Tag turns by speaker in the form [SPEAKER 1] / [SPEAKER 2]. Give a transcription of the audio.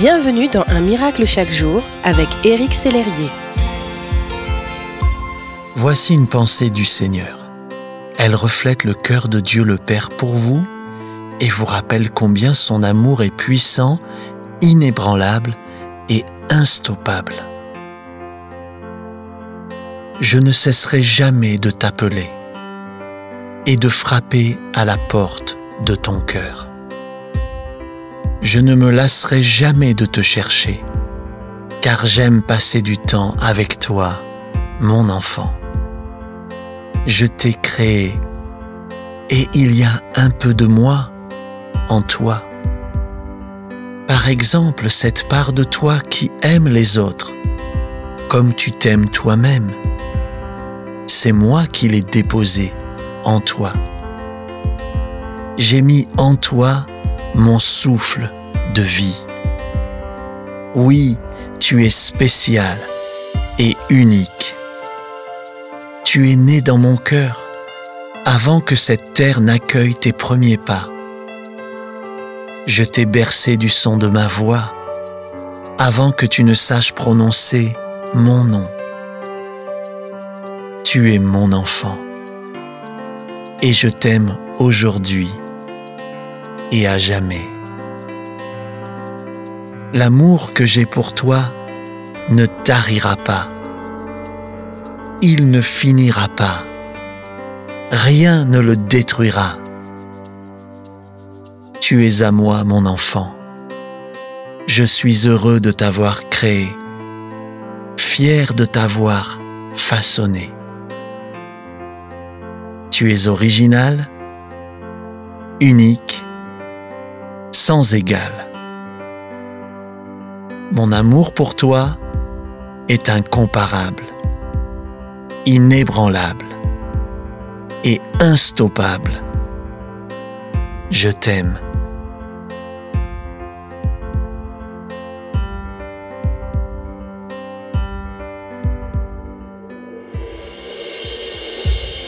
[SPEAKER 1] Bienvenue dans Un miracle chaque jour avec Éric Sellerier.
[SPEAKER 2] Voici une pensée du Seigneur. Elle reflète le cœur de Dieu le Père pour vous et vous rappelle combien son amour est puissant, inébranlable et instoppable. Je ne cesserai jamais de t'appeler et de frapper à la porte de ton cœur. Je ne me lasserai jamais de te chercher, car j'aime passer du temps avec toi, mon enfant. Je t'ai créé, et il y a un peu de moi en toi. Par exemple, cette part de toi qui aime les autres, comme tu t'aimes toi-même. C'est moi qui l'ai déposé en toi. J'ai mis en toi mon souffle de vie. Oui, tu es spécial et unique. Tu es né dans mon cœur avant que cette terre n'accueille tes premiers pas. Je t'ai bercé du son de ma voix avant que tu ne saches prononcer mon nom. Tu es mon enfant et je t'aime aujourd'hui et à jamais. L'amour que j'ai pour toi ne tarira pas. Il ne finira pas. Rien ne le détruira. Tu es à moi, mon enfant. Je suis heureux de t'avoir créé, fier de t'avoir façonné. Tu es original, unique, sans égal. Mon amour pour toi est incomparable, inébranlable et instoppable. Je t'aime.